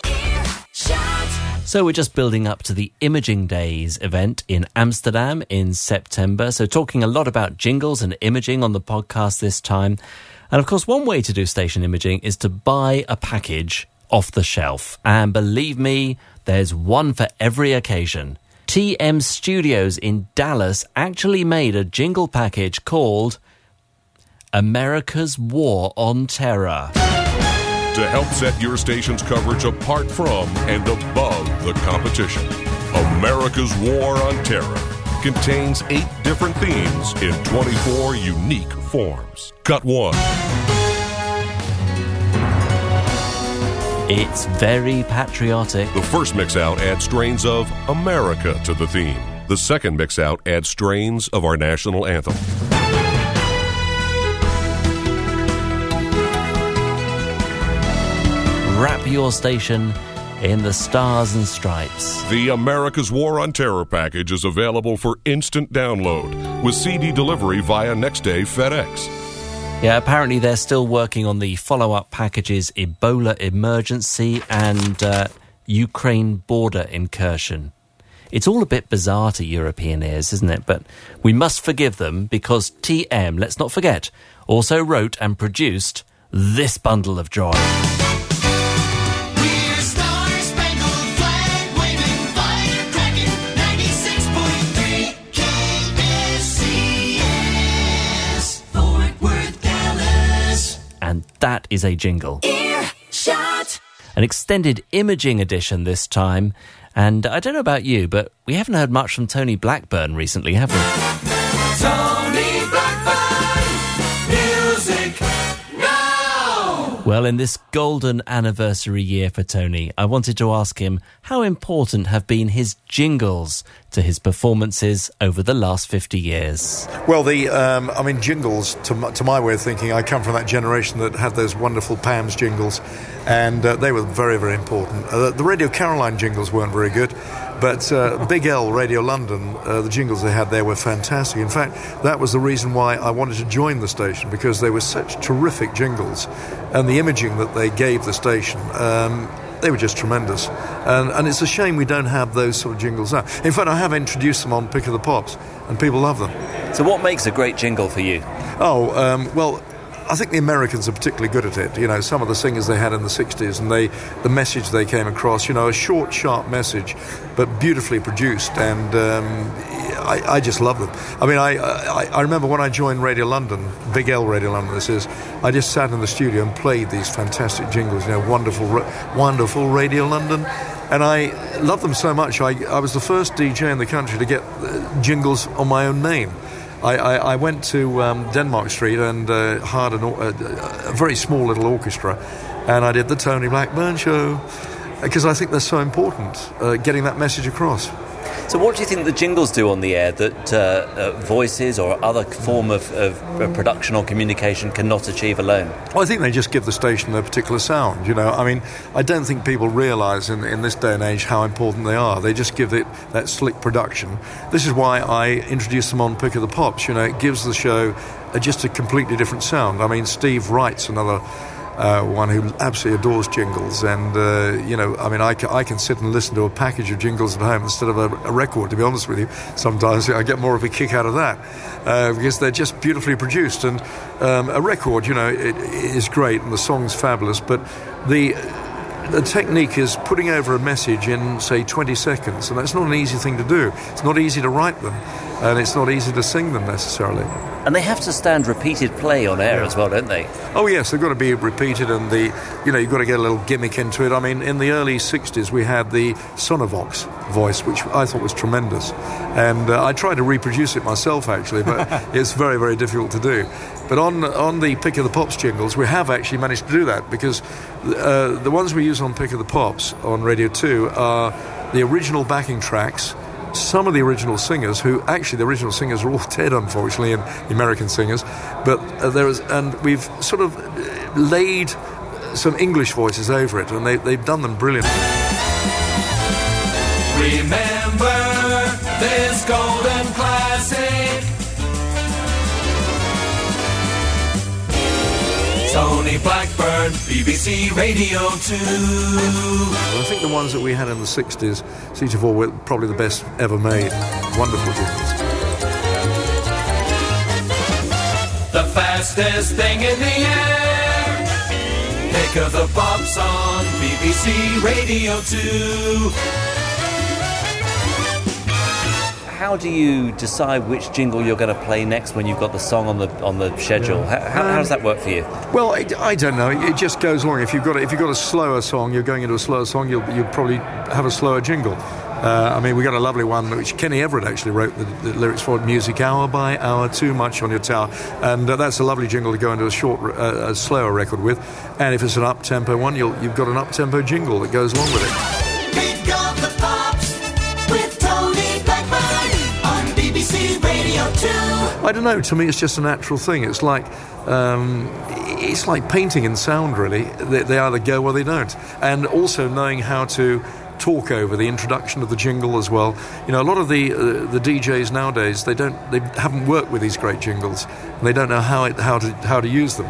So we're just building up to the Imaging Days event in Amsterdam in September. So talking a lot about jingles and imaging on the podcast this time. And of course, one way to do station imaging is to buy a package off the shelf. And believe me, there's one for every occasion. TM Studios in Dallas actually made a jingle package called America's War on Terror. To help set your station's coverage apart from and above the competition. America's War on Terror contains eight different themes in 24 unique forms. Cut one. It's very patriotic. The first mix out adds strains of America to the theme. The second mix out adds strains of our national anthem. Wrap your station in the stars and stripes. The America's War on Terror package is available for instant download with CD delivery via next day FedEx. Yeah, apparently they're still working on the follow up packages Ebola emergency and uh, Ukraine border incursion. It's all a bit bizarre to European ears, isn't it? But we must forgive them because TM, let's not forget, also wrote and produced this bundle of joy. And that is a jingle. Earshot. An extended imaging edition this time. And I don't know about you, but we haven't heard much from Tony Blackburn recently, have we? Well, in this golden anniversary year for Tony, I wanted to ask him how important have been his jingles to his performances over the last 50 years. Well, the um, I mean, jingles. To my, to my way of thinking, I come from that generation that had those wonderful PAMS jingles, and uh, they were very, very important. Uh, the Radio Caroline jingles weren't very good, but uh, Big L Radio London, uh, the jingles they had there were fantastic. In fact, that was the reason why I wanted to join the station because they were such terrific jingles, and the imaging that they gave the station. Um, they were just tremendous. And, and it's a shame we don't have those sort of jingles now. In fact, I have introduced them on Pick of the Pops, and people love them. So, what makes a great jingle for you? Oh, um, well, I think the Americans are particularly good at it. You know, some of the singers they had in the 60s and they, the message they came across, you know, a short, sharp message, but beautifully produced. And um, I, I just love them. I mean, I, I, I remember when I joined Radio London, Big L Radio London, this is, I just sat in the studio and played these fantastic jingles, you know, wonderful, wonderful Radio London. And I love them so much. I, I was the first DJ in the country to get uh, jingles on my own name. I, I, I went to um, Denmark Street and uh, hired an, a, a very small little orchestra, and I did the Tony Blackburn show because I think they're so important, uh, getting that message across. So, what do you think the jingles do on the air that uh, uh, voices or other form of, of uh, production or communication cannot achieve alone? Well, I think they just give the station a particular sound. You know, I mean, I don't think people realise in, in this day and age how important they are. They just give it that slick production. This is why I introduced them on Pick of the Pops. You know, it gives the show a, just a completely different sound. I mean, Steve Wright's another. Uh, one who absolutely adores jingles, and uh, you know, I mean, I can, I can sit and listen to a package of jingles at home instead of a, a record. To be honest with you, sometimes I get more of a kick out of that uh, because they're just beautifully produced. And um, a record, you know, it, it is great and the song's fabulous, but the the technique is putting over a message in, say, 20 seconds, and that's not an easy thing to do. It's not easy to write them, and it's not easy to sing them necessarily. And they have to stand repeated play on air as well, don't they? Oh yes, they've got to be repeated, and the you know you've got to get a little gimmick into it. I mean, in the early '60s, we had the Sonovox, voice, which I thought was tremendous. And uh, I tried to reproduce it myself, actually, but it's very, very difficult to do. But on on the Pick of the Pops jingles, we have actually managed to do that because uh, the ones we use on Pick of the Pops on Radio 2 are the original backing tracks. Some of the original singers, who actually the original singers are all dead, unfortunately, and the American singers, but uh, there is, and we've sort of laid some English voices over it, and they, they've done them brilliantly. Remember this golden Tony Blackburn, BBC Radio 2. I think the ones that we had in the 60s, Siege of War, were probably the best ever made. Wonderful jingles. The fastest thing in the air. Pick of the pops on BBC Radio 2. How do you decide which jingle you're going to play next when you've got the song on the on the schedule? How, how, how does that work for you? Well, I, I don't know. It just goes along. If you've got a, if you've got a slower song, you're going into a slower song. You'll you'll probably have a slower jingle. Uh, I mean, we got a lovely one which Kenny Everett actually wrote the, the lyrics for. Music hour by hour, too much on your tower, and uh, that's a lovely jingle to go into a short, uh, a slower record with. And if it's an up tempo one, you'll, you've got an up tempo jingle that goes along with it. I don't know. To me, it's just a natural thing. It's like um, it's like painting and sound. Really, they, they either go or they don't. And also knowing how to talk over the introduction of the jingle as well. You know, a lot of the uh, the DJs nowadays they don't they haven't worked with these great jingles. And they don't know how it how to how to use them.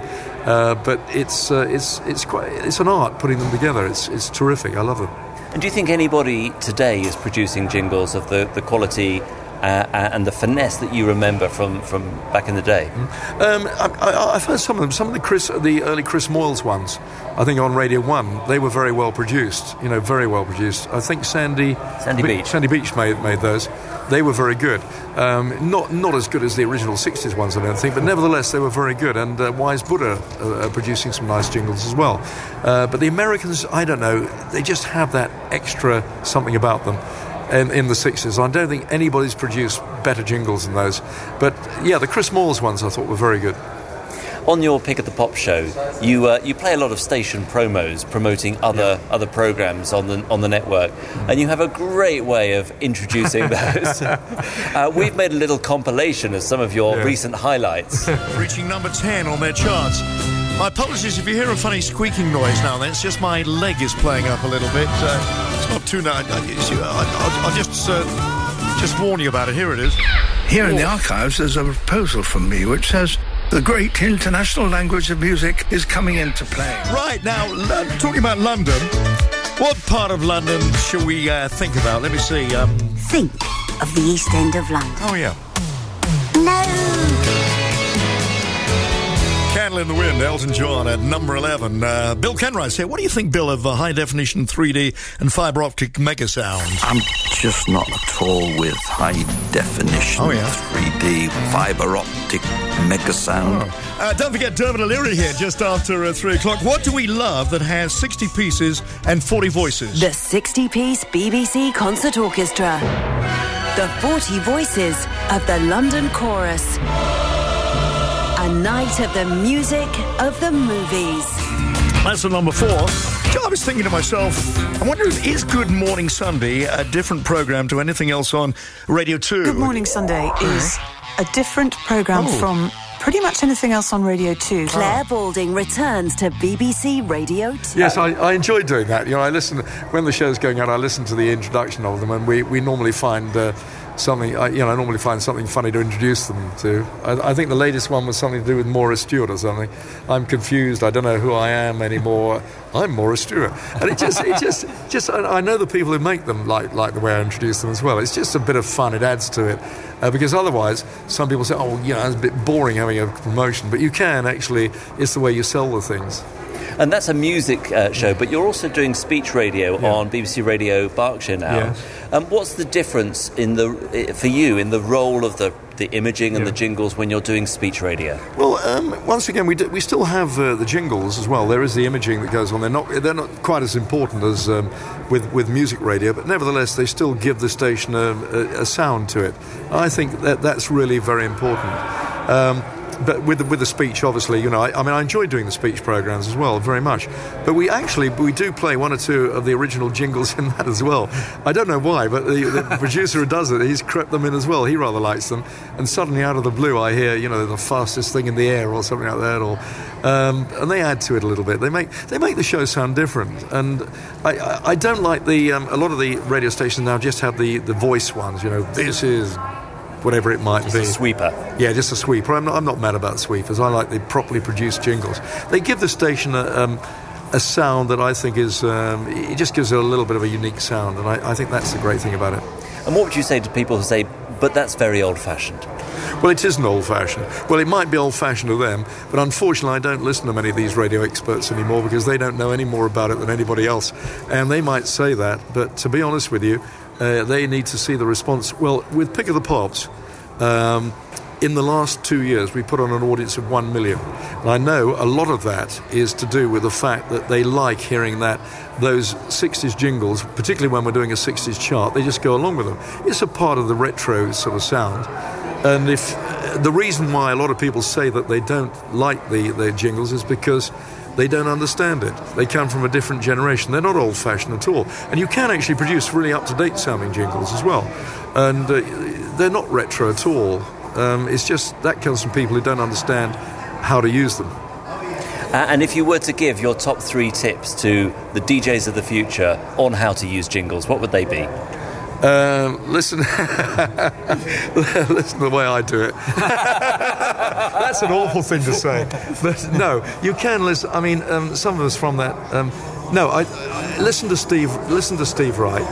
Uh, but it's uh, it's it's quite it's an art putting them together. It's it's terrific. I love them. And do you think anybody today is producing jingles of the, the quality uh, and the finesse that you remember from, from back in the day? Um, I, I, I've heard some of them. Some of the Chris, the early Chris Moyles ones, I think on Radio One, they were very well produced. You know, very well produced. I think Sandy Sandy Be- Beach. Sandy Beach made made those. They were very good. Um, not not as good as the original '60s ones, I don't think, but nevertheless they were very good. And uh, Wise Buddah uh, producing some nice jingles as well. Uh, but the Americans, I don't know, they just have that extra something about them. In, in the 60s. I don't think anybody's produced better jingles than those. But yeah, the Chris Moyles ones I thought were very good. On your Pick at the Pop show, you uh, you play a lot of station promos promoting other other programs on the on the network, and you have a great way of introducing those. uh, we've made a little compilation of some of your Yeah. recent highlights. Reaching number 10 on their charts. My apologies if you hear a funny squeaking noise now and then. It's just my leg is playing up a little bit. Uh, it's not too nice. I'll, I'll just, uh, just warn you about it. Here it is. Here in the archives, there's a proposal from me which says the great international language of music is coming into play. Right, now, Lo- talking about London, what part of London shall we uh, think about? Let me see. Um, Think of the East End of London. oh, yeah. No! Candle in the Wind, Elton John at number 11. Uh, Bill Kenwright's here. What do you think, Bill, of uh, high definition 3D and fibre optic mega sound? I'm just not at all with high definition Oh, yeah. 3D fiber optic mega sound. Uh, don't forget Dermot O'Leary here just after uh, 3 o'clock. What do we love that has 60 pieces and 40 voices? The 60 piece BBC Concert Orchestra. The 40 voices of the London Chorus. A night of the music of the movies. That's the number four. So I was thinking to myself, I wonder if is Good Morning Sunday a different program to anything else on Radio 2? Good Morning Sunday is a different programme Oh. from pretty much anything else on Radio 2. Clare Balding returns to BBC Radio 2. Yes, I, I enjoy doing that. You know, I listen when the show's going out. I listen to the introduction of them, and we, we normally find uh, something. I, you know, I normally find something funny to introduce them to. I, I think the latest one was something to do with Maura Stewart or something. I'm confused. I don't know who I am anymore. I'm Maura Stewart, and it just it just just. I I know the people who make them like like the way I introduce them as well. It's just a bit of fun. It adds to it. Uh, because otherwise, some people say, "Oh, you know, it's a bit boring having a promotion," but you can actually. It's the way you sell the things. And that's a music uh, show, but you're also doing speech radio on BBC Radio Berkshire now. Yes. Um, what's the difference in the for you in the role of the the imaging and the jingles when you're doing speech radio? Well, um, once again, we, do, we still have uh, the jingles as well. There is the imaging that goes on. They're not they're not quite as important as um, with with music radio, but nevertheless, they still give the station a, a, a sound to it. I think that that's really very important. Um, but with the, with the speech, obviously, you know, I, I, mean, I enjoy doing the speech programs as well, very much. But we actually we do play one or two of the original jingles in that as well. I don't know why, but the, the producer who does it, he's crept them in as well. He rather likes them. And suddenly, out of the blue, I hear, you know, the fastest thing in the air or something like that, or um, and they add to it a little bit. They make they make the show sound different. And I, I, I don't like the um, a lot of the radio stations now just have the the voice ones. You know, this is whatever it might just be. A sweeper. Yeah, just a sweeper. I'm not, I'm not mad about sweepers. I like the properly produced jingles. They give the station a, um, a sound that I think is, um, it just gives it a little bit of a unique sound, and I, I think that's the great thing about it. And what would you say to people who say, but that's very old fashioned? Well, it isn't old fashioned. Well, it might be old fashioned to them, but unfortunately, I don't listen to many of these radio experts anymore because they don't know any more about it than anybody else. And they might say that, but to be honest with you, uh, they need to see the response. Well, with Pick of the Pops, um, in the last two years, we put on an audience of one million. And I know a lot of that is to do with the fact that they like hearing that those 60s jingles, particularly when we're doing a 60s chart, they just go along with them. It's a part of the retro sort of sound. And if the reason why a lot of people say that they don't like the, the jingles is because they don't understand it. They come from a different generation. They're not old fashioned at all. And you can actually produce really up to date sounding jingles as well. And uh, they're not retro at all. Um, it's just that comes from people who don't understand how to use them. Uh, and if you were to give your top three tips to the DJs of the future on how to use jingles, what would they be? Um, listen, listen the way I do it. That's an awful thing to say, but no, you can listen. I mean, um, some of us from that. Um, no, I, I, listen to Steve. Listen to Steve Wright.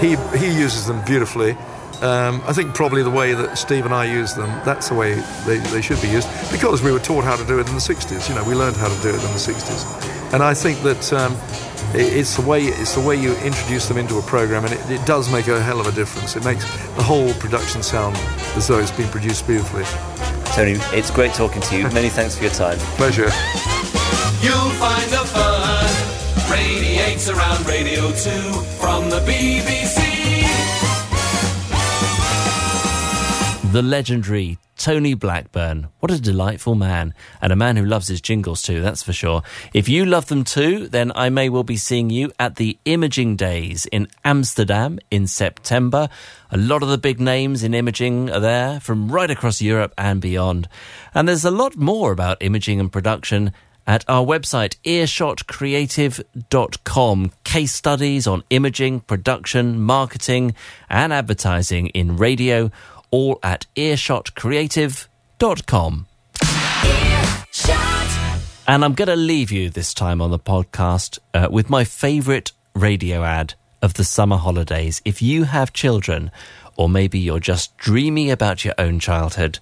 He he uses them beautifully. Um, I think probably the way that Steve and I use them, that's the way they, they should be used because we were taught how to do it in the 60s. You know, we learned how to do it in the 60s. And I think that um, it's the way it's the way you introduce them into a program, and it, it, does make a hell of a difference. It makes the whole production sound as though it's been produced beautifully. Tony, it's great talking to you. Many thanks for your time. Pleasure. You'll find the fun radiates around Radio 2 from the BBC. The legendary Tony Blackburn. What a delightful man, and a man who loves his jingles too, that's for sure. If you love them too, then I may well be seeing you at the Imaging Days in Amsterdam in September. A lot of the big names in imaging are there from right across Europe and beyond. And there's a lot more about imaging and production at our website, earshotcreative.com. Case studies on imaging, production, marketing, and advertising in radio all at earshotcreative.com. Earshot. And I'm going to leave you this time on the podcast uh, with my favourite radio ad of the summer holidays. If you have children, or maybe you're just dreaming about your own childhood,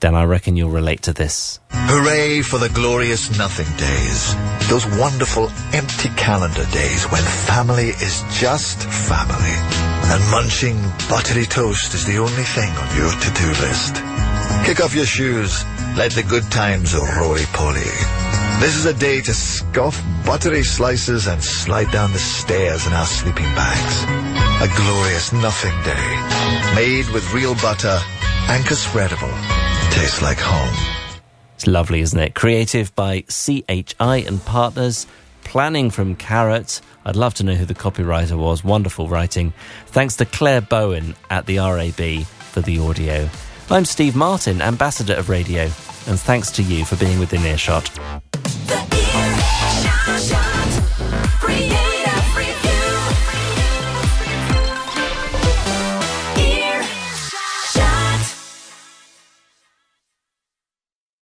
then I reckon you'll relate to this. Hooray for the glorious nothing days. Those wonderful empty calendar days when family is just family. And munching buttery toast is the only thing on your to-do list. Kick off your shoes. Let the good times roly-poly. This is a day to scoff buttery slices and slide down the stairs in our sleeping bags. A glorious nothing day. Made with real butter, anchor spreadable tastes like home. It's lovely, isn't it? Creative by CHI and Partners, planning from Carrot. I'd love to know who the copywriter was. Wonderful writing. Thanks to Claire Bowen at the RAB for the audio. I'm Steve Martin, Ambassador of Radio, and thanks to you for being within earshot.